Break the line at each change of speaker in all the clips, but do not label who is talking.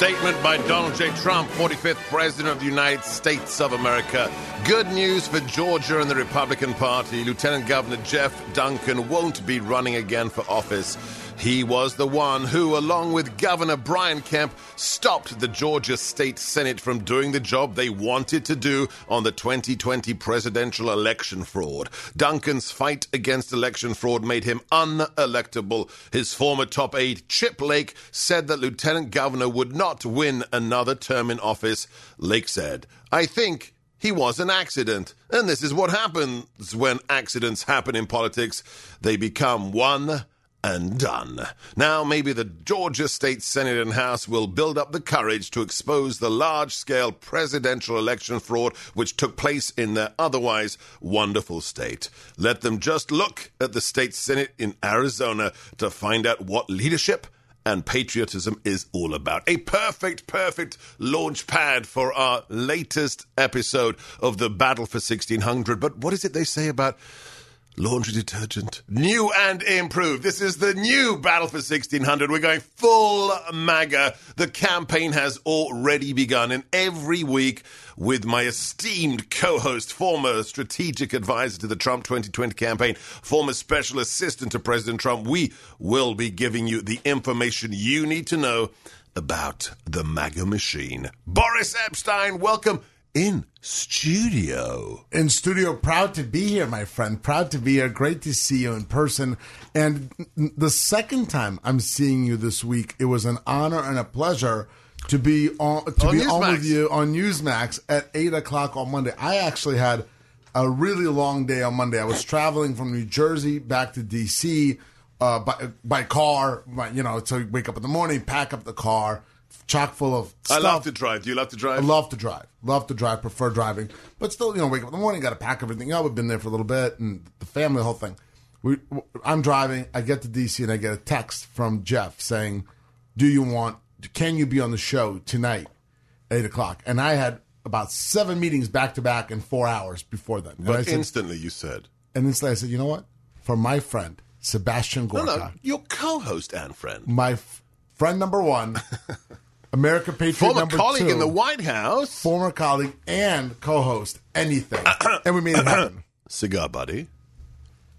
Statement by Donald J. Trump, 45th President of the United States of America. Good news for Georgia and the Republican Party. Lieutenant Governor Jeff Duncan won't be running again for office. He was the one who, along with Governor Brian Kemp, stopped the Georgia State Senate from doing the job they wanted to do on the 2020 presidential election fraud. Duncan's fight against election fraud made him unelectable. His former top aide, Chip Lake, said that Lieutenant Governor would not win another term in office. Lake said, I think he was an accident. And this is what happens when accidents happen in politics. They become one and done. Now, maybe the Georgia State Senate and House will build up the courage to expose the large scale presidential election fraud which took place in their otherwise wonderful state. Let them just look at the state Senate in Arizona to find out what leadership and patriotism is all about. A perfect, perfect launch pad for our latest episode of the Battle for 1600. But what is it they say about laundry detergent? New and improved. This is the new Battle for 1600. We're going full MAGA. The campaign has already begun, and every week, with my esteemed co host, former strategic advisor to the Trump 2020 campaign, former special assistant to President Trump, we will be giving you the information you need to know about the MAGA machine. Boris Epshteyn, welcome in studio.
in studio. Proud to be here, my friend. Proud to be here. Great to see you in person. And the second time I'm seeing you this week, it was an honor and a pleasure to be on to
On
be on with you on Newsmax at eight o'clock on Monday. I actually had a really long day on Monday. I was traveling from New Jersey back to DC uh, by by car. By, you know, so you wake up in the morning, pack up the car, chock full of
I love to drive. Do you love to drive?
I love to drive. Love to drive. Prefer driving. But still, you know, wake up in the morning, got to pack everything up. We've been there for a little bit, and the family, the whole thing. We, I'm driving. I get to DC, and I get a text from Jeff saying, "Do you want? Can you be on the show tonight, eight o'clock?" And I had about seven meetings back to back in four hours before then. And
But
said,
instantly you said.
and instantly I said, "You know what? For my friend Sebastian Gorka,
no, your co-host and friend.
my friend number one, America Patriot
Former
number
colleague
two,
in the White House.
former colleague and co-host anything, and we made it happen.
Cigar buddy.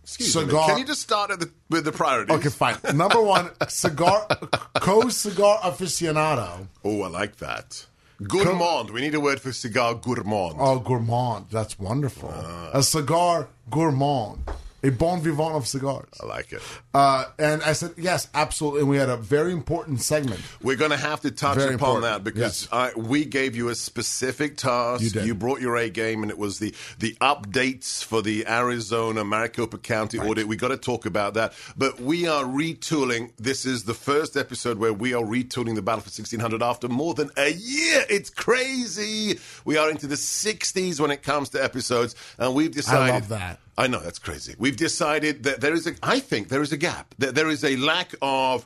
Excuse me.
Cigar-
Can you just start at the, with the priorities?
Okay, fine. Number one, cigar co-cigar aficionado.
Oh, I like that. Gourmand. We need a word for cigar gourmand.
Oh, gourmand. That's wonderful.
Ah.
a cigar gourmand, a bon vivant of cigars.
I like it.
Uh, and I said yes, absolutely. And we had a very important segment.
We're going to have to touch
Very
upon
important.
that because
Yes.
I, we gave you a specific task.
You did.
brought your A game, and it was the the updates for the Arizona Maricopa County audit. We got to talk about that. But we are retooling. This is the first episode where we are retooling the Battle for 1600 after more than a year. It's crazy. We are into the 60s when it comes to episodes, and we've decided.
love that.
I know that's crazy. We've decided that there is a. I think there is a gap. That there is a lack of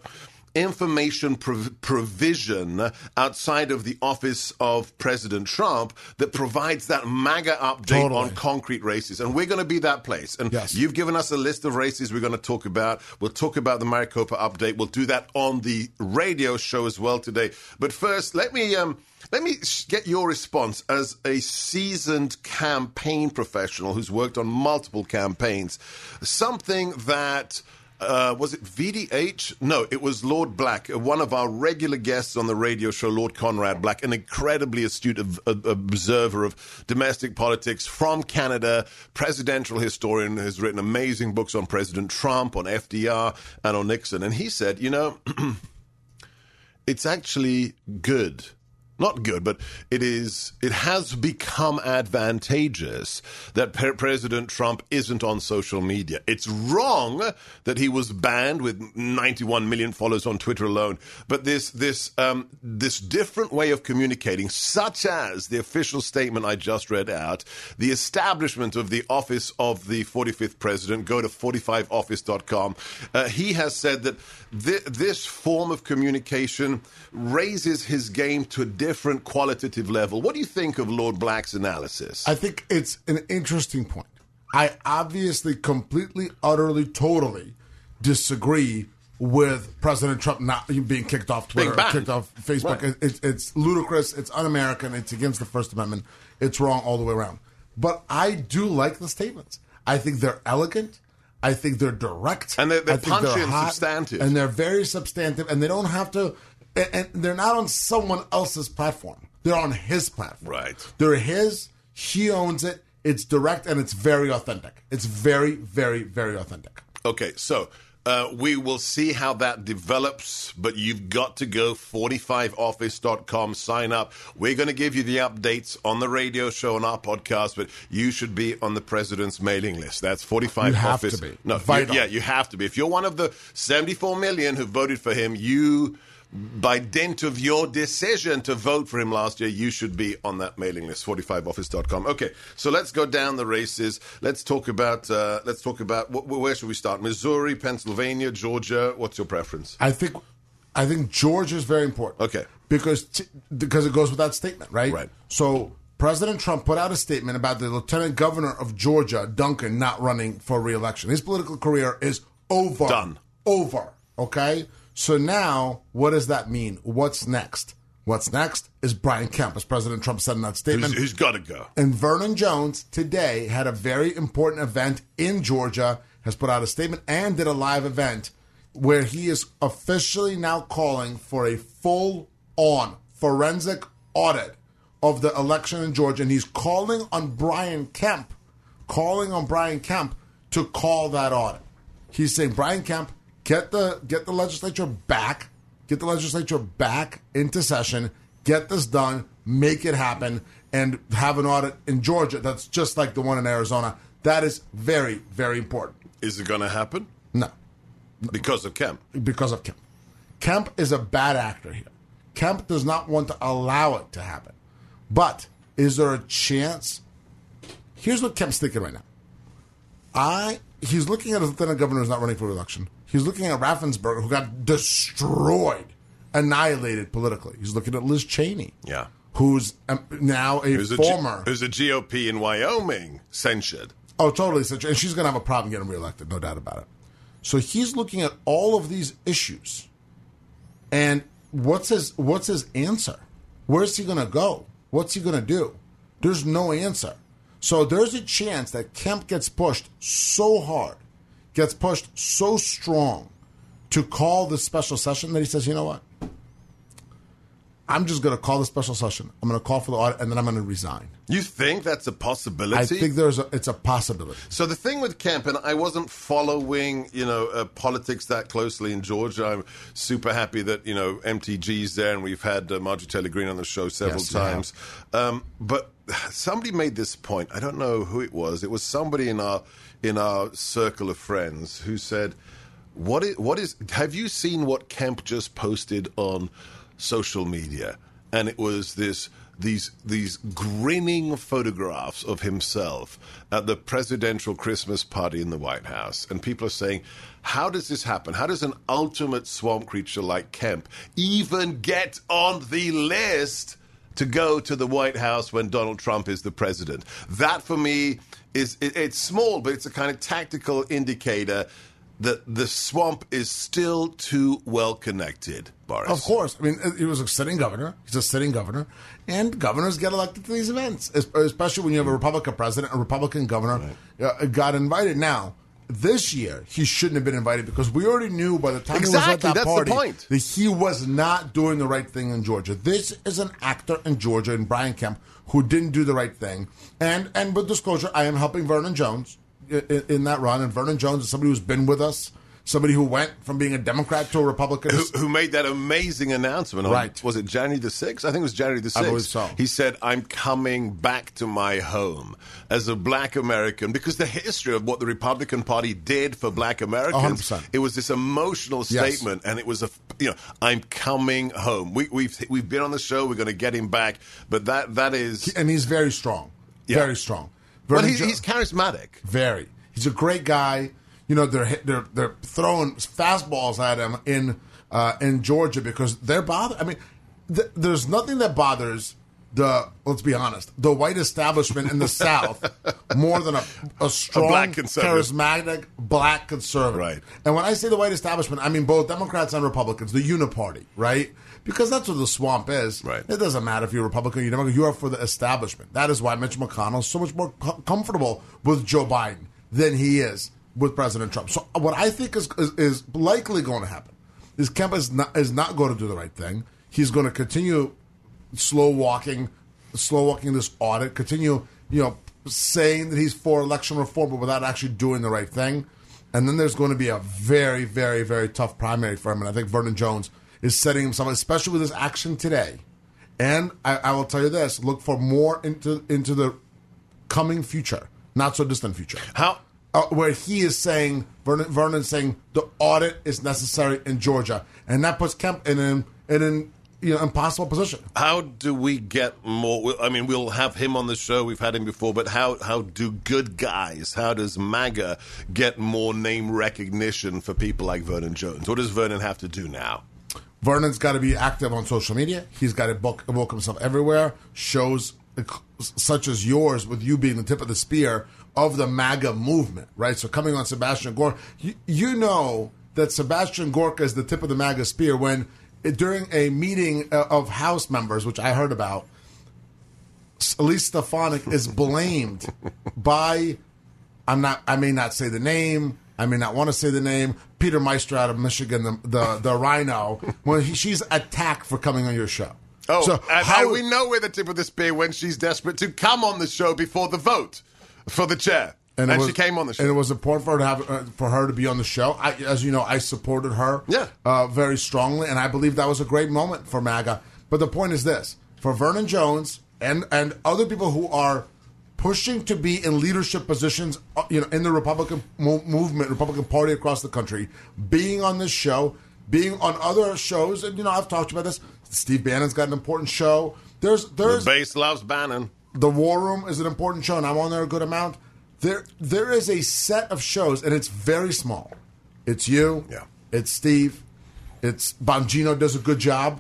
information prov- provision outside of the office of President Trump that provides that MAGA update
Totally.
on concrete races. And we're going to be that place. And
Yes.
you've given us a list of races we're going to talk about. We'll talk about the Maricopa update. We'll do that on the radio show as well today. But first, let me. Um, let me get your response as a seasoned campaign professional who's worked on multiple campaigns. Something that uh, was it VDH? No, it was Lord Black, uh, one of our regular guests on the radio show, Lord Conrad Black, an incredibly astute ob- ob- observer of domestic politics from Canada, presidential historian, has written amazing books on President Trump, on FDR, and on Nixon. And he said, you know, it's actually good not good, but it is. It has become advantageous that Pre- President Trump isn't on social media. It's wrong that he was banned with 91 million followers on Twitter alone. But this this um, this different way of communicating, such as the official statement I just read out, the establishment of the office of the 45th president. Go to 45office.com. Uh, he has said that thi- this form of communication raises his game to a different qualitative level. What do you think of Lord Black's analysis?
I think it's an interesting point. I obviously completely, utterly, totally disagree with President Trump not being kicked off Twitter, kicked off Facebook.
Right.
It- it's, it's ludicrous. It's un-American. It's against the First Amendment. It's wrong all the way around. But I do like the statements. I think they're elegant. I think they're direct.
And they're- they're
I think
punchy and substantive.
And they're very substantive. And they don't have to. And and they're not on someone else's platform. They're on his platform.
Right.
They're his. He owns it. It's direct and it's very authentic. It's very, very, very authentic.
Okay, so uh, we will see how that develops, but you've got to go 45office.com, sign up. We're going to give you the updates on the radio show and our podcast, but you should be on the president's mailing list. That's 45
You have
Office.
to be.
No, you- yeah, you have to be. If you're one of the 74 million who voted for him, you. By dint of your decision to vote for him last year, you should be on that mailing list, 45office.com. Okay, so let's go down the races. Let's talk about, uh, let's talk about, wh- wh- where should we start? Missouri, Pennsylvania, Georgia? What's your preference?
I think I think Georgia is very important.
Okay.
Because t- because it goes with that statement, right?
Right.
So President Trump put out a statement about the lieutenant governor of Georgia, Duncan, not running for reelection. His political career is over.
Done.
Over. Okay? So now what does that mean? What's next? What's next is Brian Kemp, as President Trump said in that statement.
he's got to go?
And Vernon Jones today had a very important event in Georgia, has put out a statement and did a live event where he is officially now calling for a full on forensic audit of the election in Georgia. And he's calling on Brian Kemp, calling on Brian Kemp to call that audit. He's saying, Brian Kemp, get the get the legislature back, get the legislature back into session, get this done, make it happen, and have an audit in Georgia that's just like the one in Arizona. That is very, very important.
Is it going to happen?
No,
Because of Kemp.
because of Kemp. Kemp is a bad actor here. Kemp does not want to allow it to happen. But is there a chance? Here's what Kemp's thinking right now. I he's looking at a lieutenant governor who's not running for election. He's looking at Raffensperger, who got destroyed, annihilated politically. He's looking at Liz Cheney,
Yeah.
who's um, now a
Who's a, G-
former.
who's a GOP in Wyoming censured.
Oh, totally. such- And she's going to have a problem getting reelected, no doubt about it. So he's looking at all of these issues, and what's his what's his answer? Where's he going to go? What's he going to do? There's no answer. So there's a chance that Kemp gets pushed so hard, gets pushed so strong to call this special session that he says, you know what? I'm just going to call the special session. I'm going to call for the audit, and then I'm going to resign.
You think that's a possibility?
I think there's a, it's a possibility.
So the thing with Kemp, and I wasn't following, you know, uh, politics that closely in Georgia. I'm super happy that you know MTG's there, and we've had uh, Marjorie Taylor Greene on the show several
Yes,
times. Um, but somebody made this point. I don't know who it was. It was somebody in our in our circle of friends who said, "What is what is? Have you seen what Kemp just posted on social media?" And it was this these these grinning photographs of himself at the presidential Christmas party in the White House, and people are saying, "How does this happen? How does an ultimate swamp creature like Kemp even get on the list?" To go to the White House when Donald Trump is the president. That for me is it, it's small, but it's a kind of tactical indicator that the swamp is still too well connected. Boris,
Of course. I mean, he was a sitting governor. He's a sitting governor. And governors get elected to these events, especially when you have a Republican president, a Republican governor uh, got invited. Now, this year he shouldn't have been invited because we already knew by the time he was at that
that's the
party
point.
that he was not doing the right thing in Georgia. This is an actor in Georgia, in Brian Kemp, who didn't do the right thing. And and with disclosure, I am helping Vernon Jones in, in that run, and Vernon Jones is somebody who's been with us, somebody who went from being a Democrat to a Republican.
who, who made that amazing announcement on
Right.
was it January the 6th? I think it was January the 6th.
I believe so.
He said, I'm coming back to my home as a black American because the history of what the Republican Party did for black Americans,
100%.
it was this emotional
Yes.
statement and it was a you know, I'm coming home. We, we've we've been on the show, we're going to get him back, but that that is
and he's very strong,
Yeah.
very strong.
well, he's,
Jo-
he's charismatic.
Very. He's a great guy. You know, they're they're they're throwing fastballs at him in uh, in Georgia because they're bothered. I mean, th- there's nothing that bothers the let's be honest, the white establishment in the South more than a, a strong,
black conservative.
charismatic black conservative.
Right.
And when I say the white establishment, I mean both Democrats and Republicans, the uniparty, right? Because that's what the swamp is.
Right.
It doesn't matter if you're Republican or you're Democrat. You are for the establishment. That is why Mitch McConnell is so much more co- comfortable with Joe Biden than he is with President Trump. So what I think is is, is likely going to happen is Kemp is not is not going to do the right thing. He's going to continue slow walking, slow walking this audit. Continue, you know, saying that he's for election reform, but without actually doing the right thing. And then there's going to be a very, very, very tough primary for him. And I think Vernon Jones is setting himself, especially with his action today. And I, I will tell you this: look for more into into the coming future, not so distant future
How
uh, where he is saying Vernon, Vernon saying the audit is necessary in Georgia, and that puts Kemp in an in an you know impossible position.
How do we get more? I mean, we'll have him on the show. We've had him before, but how how do good guys? How does MAGA get more name recognition for people like Vernon Jones? What does Vernon have to do now?
Vernon's got to be active on social media. He's got to book, book himself everywhere. Shows such as yours, with you being the tip of the spear of the MAGA movement, right? So coming on Sebastian Gorka, you, you know that Sebastian Gorka is the tip of the MAGA spear when during a meeting uh, of House members, which I heard about, Elise Stefanik is blamed by I'm not. I may not say the name. I may not want to say the name. Peter Meister out of Michigan, the the, the RINO, when he, she's attacked for coming on your show.
Oh,
so how
and we know we're the tip of the spear when she's desperate to come on the show before the vote for the chair, and,
it was-
she came on the show.
and it was important for her to have uh, for her to be on the show. I, as you know, I supported her,
Yeah.
uh, very strongly, and I believe that was a great moment for MAGA. But the point is this: for Vernon Jones and and other people who are pushing to be in leadership positions, uh, you know, in the Republican mo- movement, Republican Party across the country, being on this show, being on other shows, and you know, I've talked about this. Steve Bannon's got an important show. There's
the
there's
base loves Bannon.
The War Room is an important show, and I'm on there a good amount. There, there is a set of shows, and it's very small. It's you,
Yeah.
It's Steve, it's Bongino does a good job,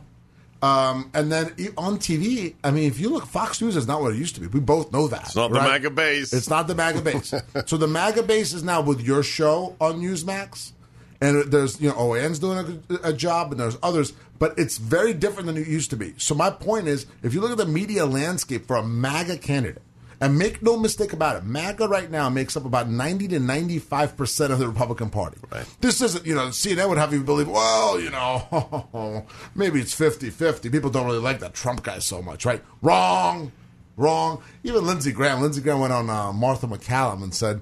um, and then on TV. I mean, if you look, Fox News is not what it used to be. We both know that. It's
not the MAGA base.
It's not the MAGA base. so the MAGA base is now with your show on Newsmax, and there's you know OAN's doing a, a job, and there's others, but it's very different than it used to be. So my point is, if you look at the media landscape for a MAGA candidate, and make no mistake about it, MAGA right now makes up about ninety to ninety-five percent of the Republican Party.
Right.
This isn't, you know, CNN would have you believe, well, you know, maybe it's 50-50. People don't really like that Trump guy so much, right? Wrong. Wrong. Even Lindsey Graham. Lindsey Graham went on uh, Martha MacCallum and said,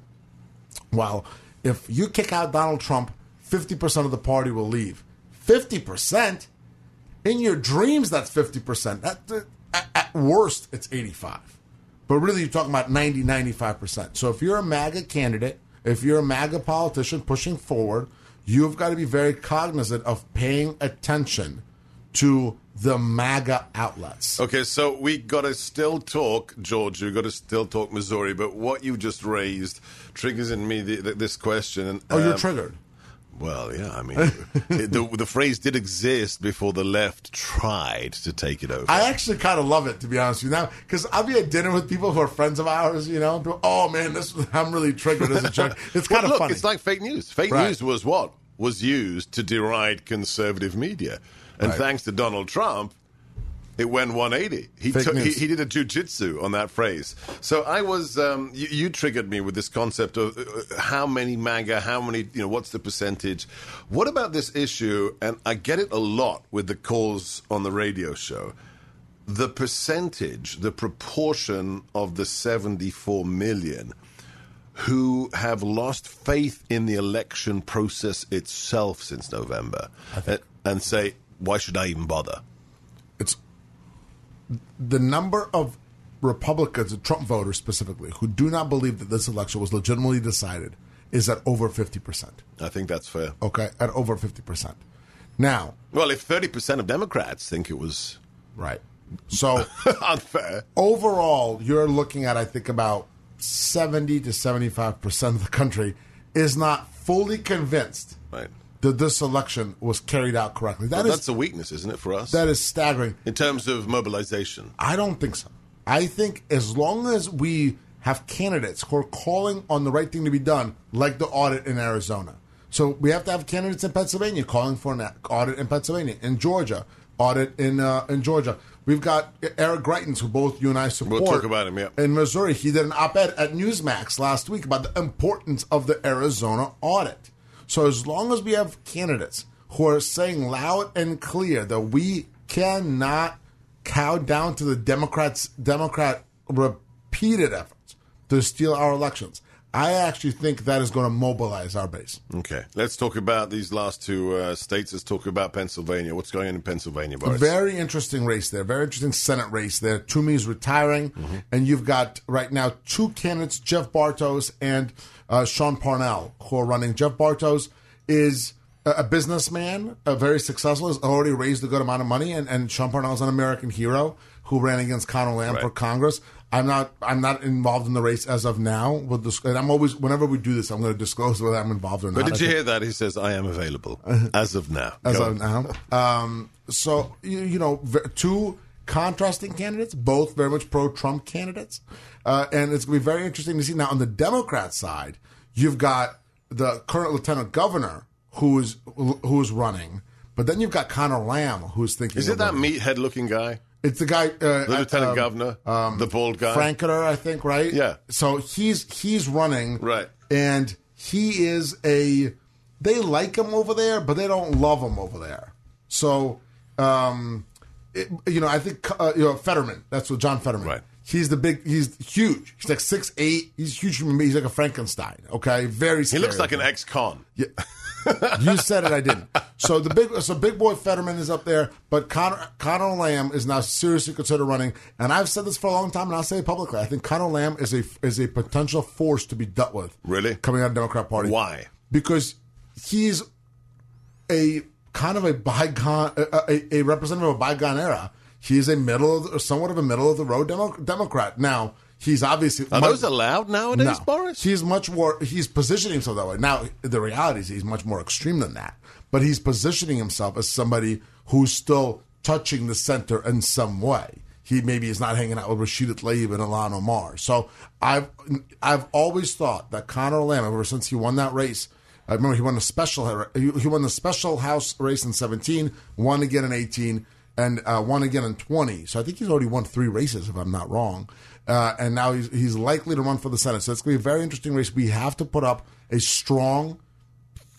well, if you kick out Donald Trump, 50% of the party will leave. 50%? In your dreams, that's 50%. That, at, at worst, it's 85. But really, you're talking about 90, 95%. So if you're a MAGA candidate, if you're a MAGA politician pushing forward, you've got to be very cognizant of paying attention to the MAGA outlets.
Okay, so we got to still talk Georgia, we got to still talk Missouri, but what you just raised triggers in me the, the, this question. And,
Oh, you're
um,
triggered.
Well, yeah, I mean, it- the, the phrase did exist before the left tried to take it over.
I actually kind of love it, to be honest with you. Now, because I'll be at dinner with people who are friends of ours, you know. Oh man, this I'm really triggered as a jerk. It's
Well,
kind of
look,
funny.
it's like fake news. Fake
Right.
news was what was used to deride conservative media, and
Right.
thanks to Donald Trump, It went 180. He took, he, he did a jujitsu on that phrase. So I was um, you, you triggered me with this concept of uh, how many MAGA, how many you know, what's the percentage? What about this issue? And I get it a lot with the calls on the radio show. The percentage, the proportion of the 74 million who have lost faith in the election process itself since November, and, and say, "Why should I even bother?"
The number of Republicans, Trump voters specifically, who do not believe that this election was legitimately decided is at over 50%.
I think that's fair.
Okay, at over 50%. Now,
Well, if 30% of Democrats think it was
right. So
unfair,
overall, you're looking at, I think, about 70 to 75% of the country is not fully convinced
right?
That this election was carried out correctly. That
But
is
that's a weakness, isn't it, for us?
that is staggering.
in terms of mobilization.
I don't think so. I think as long as we have candidates who are calling on the right thing to be done, like the audit in Arizona. So we have to have candidates in Pennsylvania calling for an audit in Pennsylvania, in Georgia, audit in uh, in Georgia. We've got Eric Greitens, who both you and I support.
talk about him, yeah.
In Missouri, he did an op-ed at Newsmax last week about the importance of the Arizona audit. So as long as we have candidates who are saying loud and clear that we cannot cow down to the Democrats, Democrat repeated efforts to steal our elections, I actually think that is going to mobilize our base.
Okay, let's talk about these last two uh, states. Let's talk about Pennsylvania. What's going on in Pennsylvania, Boris?
Very interesting race there. Very interesting Senate race there. Toomey is retiring, and you've got right now two candidates, Jeff Bartos and uh, Sean Parnell, who are running. Jeff Bartos is a, businessman, a very successful, has already raised a good amount of money, and, and Sean Parnell is an American hero who ran against Conor Lamb for Congress. I'm not. I'm not involved in the race as of now. With this, and I'm always. Whenever we do this, I'm going to disclose whether I'm involved or not.
but did you hear that? He says, I am available as of now.
as
Go
of
on.
now. Um, so you, you know, two contrasting candidates, both very much pro-Trump candidates, uh, and it's going to be very interesting to see. Now, on the Democrat side, you've got the current lieutenant governor who is who is running, but then you've got Conor Lamb who's thinking.
Is it that meathead looking guy?
It's the guy, uh,
The lieutenant
um,
governor? the bald guy?
Franketer, I think, right?
Yeah.
So he's he's running,
Right.
And he is a. They like him over there, but they don't love him over there. So, um, it, you know, I think uh, you know Fetterman. That's what John Fetterman.
Right.
He's the big. He's huge. He's like six eight. He's huge. He's like a Frankenstein. Okay, very.
He looks like an ex-con.
yeah. you said it, I didn't. So the big, so big boy Fetterman is up there, but Conor Conor Lamb is now seriously considered running. And I've said this for a long time, and I'll say it publicly. I think Conor Lamb is a is a potential force to be dealt with.
Really?
coming out of the Democrat Party.
Why?
Because he's a kind of a bygone, a, a, a representative of a bygone era. He's a middle, of, somewhat of a middle of the road Demo, Democrat. Now he's obviously
Are
much-
those allowed nowadays,
no.
Boris?
He's much more. He's positioning himself that way. Now, the reality is he's much more extreme than that. But he's positioning himself as somebody who's still touching the center in some way. He maybe is not hanging out with Rashida Tlaib and Ilhan Omar. So I've I've always thought that Conor Lamb, ever since he won that race, I remember he won the special he he won the special house race in 17, won again in 18, and uh, won again in 20. So I think he's already won three races, if I'm not wrong. Uh, and now he's he's likely to run for the Senate. So it's going to be a very interesting race. We have to put up a strong,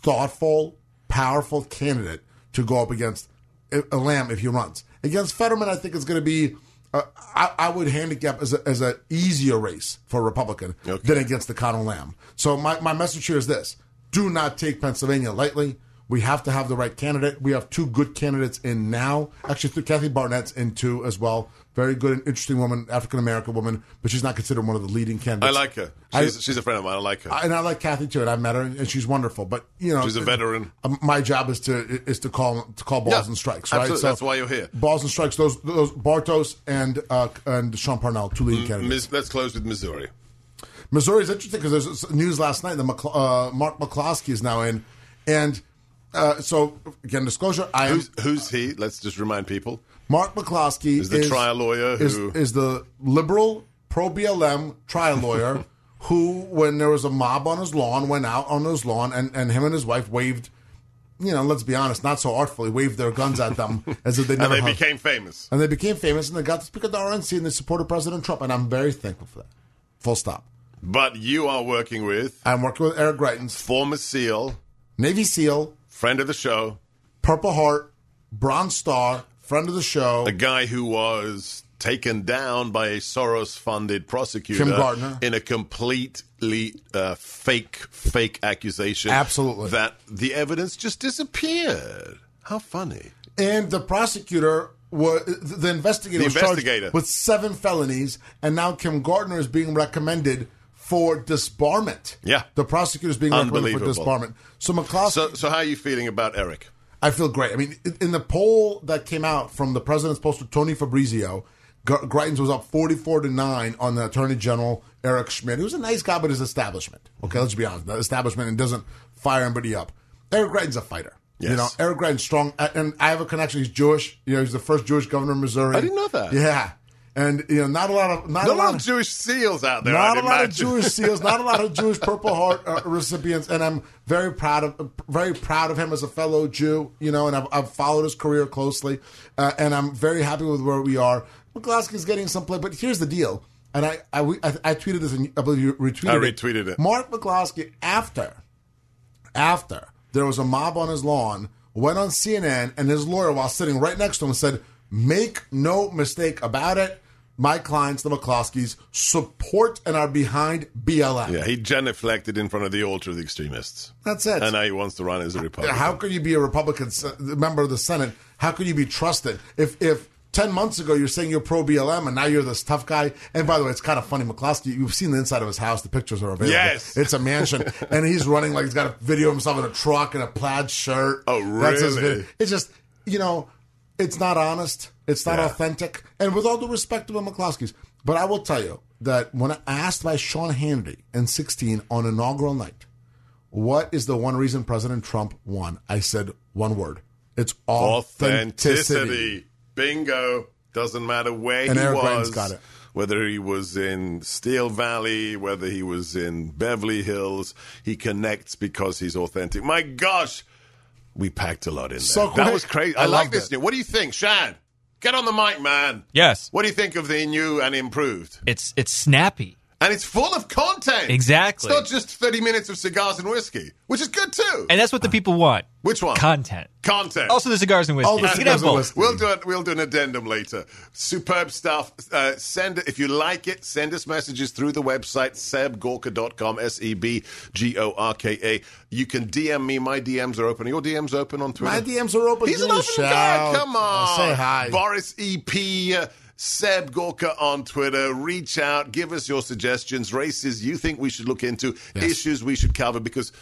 thoughtful, powerful candidate to go up against a, Lamb if he runs. Against Fetterman, I think it's going to be. Uh, I, I would handicap as a, as an easier race for a Republican
Okay.
than against the Conor Lamb. So my, my message here is this: Do not take Pennsylvania lightly. We have to have the right candidate. We have two good candidates in now. Actually, Kathy Barnette's in two as well. Very good and interesting woman, African American woman, but she's not considered one of the leading candidates.
I like her.
I-
She's, she's a friend of mine. I like her.
and I like Kathy too, and I met her, and she's wonderful. But you know,
She's a veteran.
uh, My job is to is to call to call balls
Yeah,
and strikes, right?
absolutely. That's why you're here.
Balls and strikes. Those those Bartos and uh, and Sean Parnell, two leading candidates.
Mis- let's close with Missouri.
Missouri is interesting because there's news last night that McCl- uh, Mark McCloskey is now in, and uh, so again, disclosure. I am
Who's, who's he? Let's just remind people.
Mark McCloskey
Is the trial lawyer
is,
who-
is the liberal pro BLM trial lawyer who, when there was a mob on his lawn, went out on his lawn and, and him and his wife waved you know, let's be honest, not so artfully waved their guns at them as if they
And they became famous.
and they became famous, and they got to speak at the RNC, and they supported President Trump, and I'm very thankful for that. Full stop.
But you are working with
I'm working with Eric Greitens,
former SEAL,
Navy SEAL,
friend of the show,
Purple Heart, Bronze Star, friend of the show.
a guy who was taken down by a Soros funded prosecutor
Kim Gardner.
in a completely uh, fake, fake accusation.
Absolutely.
That the evidence just disappeared. How funny.
And the prosecutor was the investigator
The
was charged
investigator.
with seven felonies, and now Kim Gardner is being recommended for disbarment.
Yeah.
the prosecutor is being recommended for disbarment. So McCloskey,
So, so how are you feeling about Eric?
I feel great. I mean, in the poll that came out from the president's pollster Tony Fabrizio, Greitens was up forty-four to nine on the Attorney General Eric Schmitt, who's a nice guy, but his establishment. Okay, let's be honest, the establishment and doesn't fire anybody up. Eric Greitens a fighter.
Yes.
You know, Eric Greitens strong, and I have a connection. He's Jewish. You know, he's the first Jewish governor of Missouri.
I didn't know that.
Yeah, and you know, not a lot of not a lot
of Jewish SEAls out there.
not
I'd
a lot of. Jewish seals, not a lot of Jewish Purple Heart uh, recipients, and I'm very proud of very proud of him as a fellow Jew. You know, and I've, I've followed his career closely, uh, and I'm very happy with where we are. McCloskey's getting some play, but here's the deal. And I I, I, I tweeted this, and I believe you retweeted
I
it.
retweeted it.
Mark McCloskey, after after there was a mob on his lawn, went on CNN, and his lawyer, while sitting right next to him, said, "Make no mistake about it." My clients, the McCloskeys, support and are behind BLM.
Yeah, he genuflected in front of the altar of the extremists.
That's it.
And now he wants to run as a Republican.
How could you be a Republican member of the Senate? How could you be trusted if if ten months ago you're saying you're pro BLM and now you're this tough guy? And by the way, it's kind of funny, McCloskey. You've seen the inside of his house. The pictures are available.
Yes.
it's a mansion, and he's running like he's got a video of himself in a truck and a plaid shirt.
Oh,
That's his
really?
video. It's just you know, it's not honest. It's not
Yeah.
authentic. And with all due respect to the McCloskeys, but I will tell you that when asked by Sean Hannity in 16 on inaugural night, what is the one reason President Trump won? I said one word. It's authenticity.
Authenticity. Bingo. Doesn't matter where
And
he
Eric
was. Whether he was in Steel Valley, whether he was in Beverly Hills, he connects because he's authentic. My gosh, we packed a lot in there.
So
that was crazy.
I
I, like this
it.
new. What do you think, Shan? Get on the mic, man.
Yes.
What do you think of the new and improved?
It's it's snappy.
And it's full of content.
Exactly.
It's not just 30 minutes of cigars and whiskey, which is good too.
And that's what the people want.
Which one?
Content.
Content.
Also the cigars and whiskey.
Oh, the
You can
cigars and whiskey.
We'll do it. We'll do an addendum later. Superb stuff. Uh, send if you like it. Send us messages through the website sebgorka.com. S e b g o r k a. You can DM me. My DMs are open. Are your DMs open on Twitter.
My DMs are open.
He's an
me a
open guy. Come on.
Say hi.
Boris EP. uh, Seb Gorka on Twitter. Reach out. Give us your suggestions. Races you think we should look into. Issues we should cover because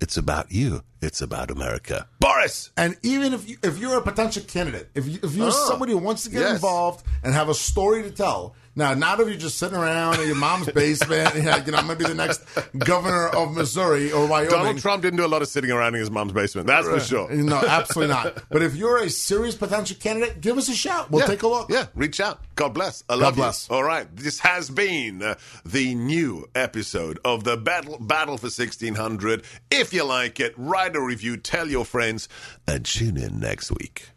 it's about you. It's about America. Boris.
And even if you, if you're a potential candidate, if you, if you're
Oh,
somebody who wants to get
yes.
involved and have a story to tell, now not if you're just sitting around in your mom's basement, you know, you know, I'm gonna be the next governor of Missouri or Wyoming.
Donald Trump didn't do a lot of sitting around in his mom's basement. That's for sure.
No, absolutely not. But if you're a serious potential candidate, give us a shout. We'll
Yeah.
take a look.
Yeah, reach out. God bless. I love you.
bless.
All right. This has been uh, the new episode of the Battle Battle for 1600. If you like it, write a review, tell your friends, and tune in next week.